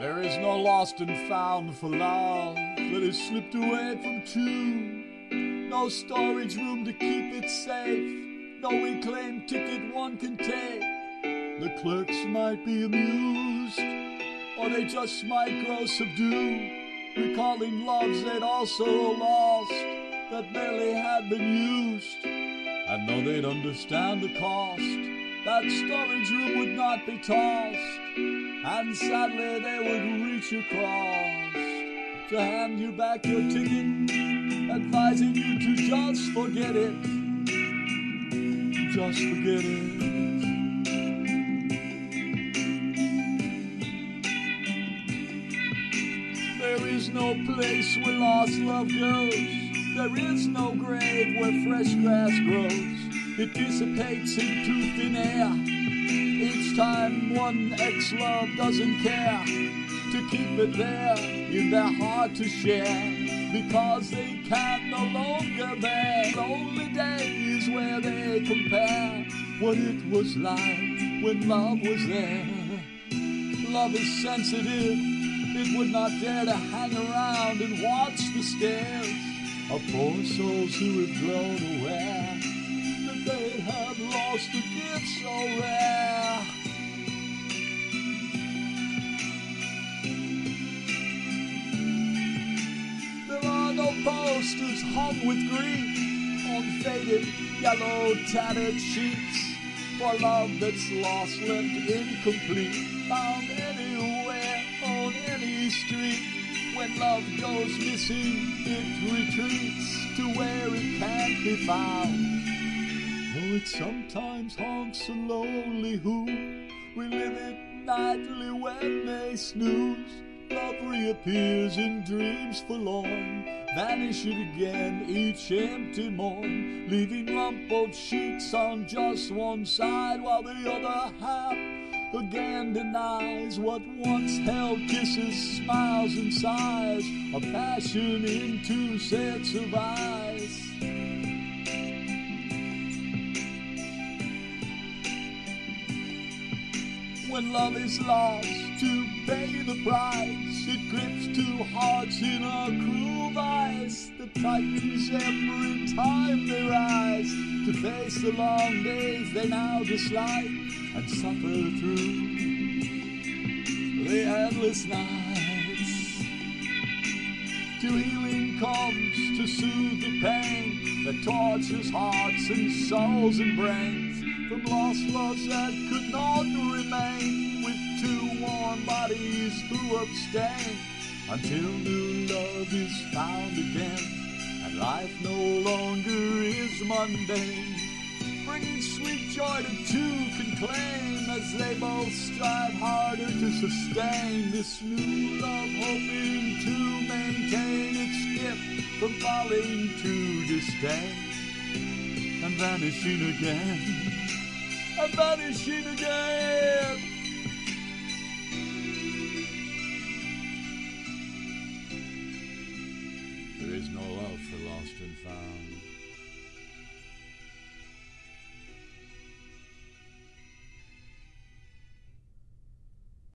no lost and found for love that has slipped away from two. No storage room to keep it safe. No reclaimed ticket one can take. The clerks might be amused, or they just might grow subdued, recalling loves they'd also lost that barely had been used. And though they'd understand the cost, that storage room would not be tossed. And sadly, they would reach across to hand you back your ticket, advising you to just forget it. Just forget it. There is no place where lost love goes. There is no grave where fresh grass grows. It dissipates into thin air. Time one ex love doesn't care to keep it there in their heart to share. Because they can no longer bear lonely days where they compare what it was like when love was there. Love is sensitive, it would not dare to hang around and watch the stares of poor souls who have grown aware that they have lost a gift so rare. Posters hung with grief on faded, yellow, tattered sheets for love that's lost, left incomplete, found anywhere on any street. When love goes missing, it retreats to where it can't be found. Though it sometimes haunts a lonely who relive it nightly when they snooze. Love reappears in dreams forlorn, vanishing again each empty morn, leaving rumpled sheets on just one side while the other half again denies what once held kisses, smiles, and sighs, a passion in two sets of eyes. When love is lost, two pay the price, it grips two hearts in a cruel vice. That tightens every time they rise. To face the long days they now dislike and suffer through the endless nights. Till healing comes to soothe the pain that tortures hearts and souls and brains from lost loves that could not remain with two warm bodies who abstain until new love is found again and life no longer is mundane. Bringing sweet joy to two can claim as they both strive harder to sustain. This new love, hoping to maintain its gift from falling to disdain and vanishing again, and vanishing again. There is no love for lost and found.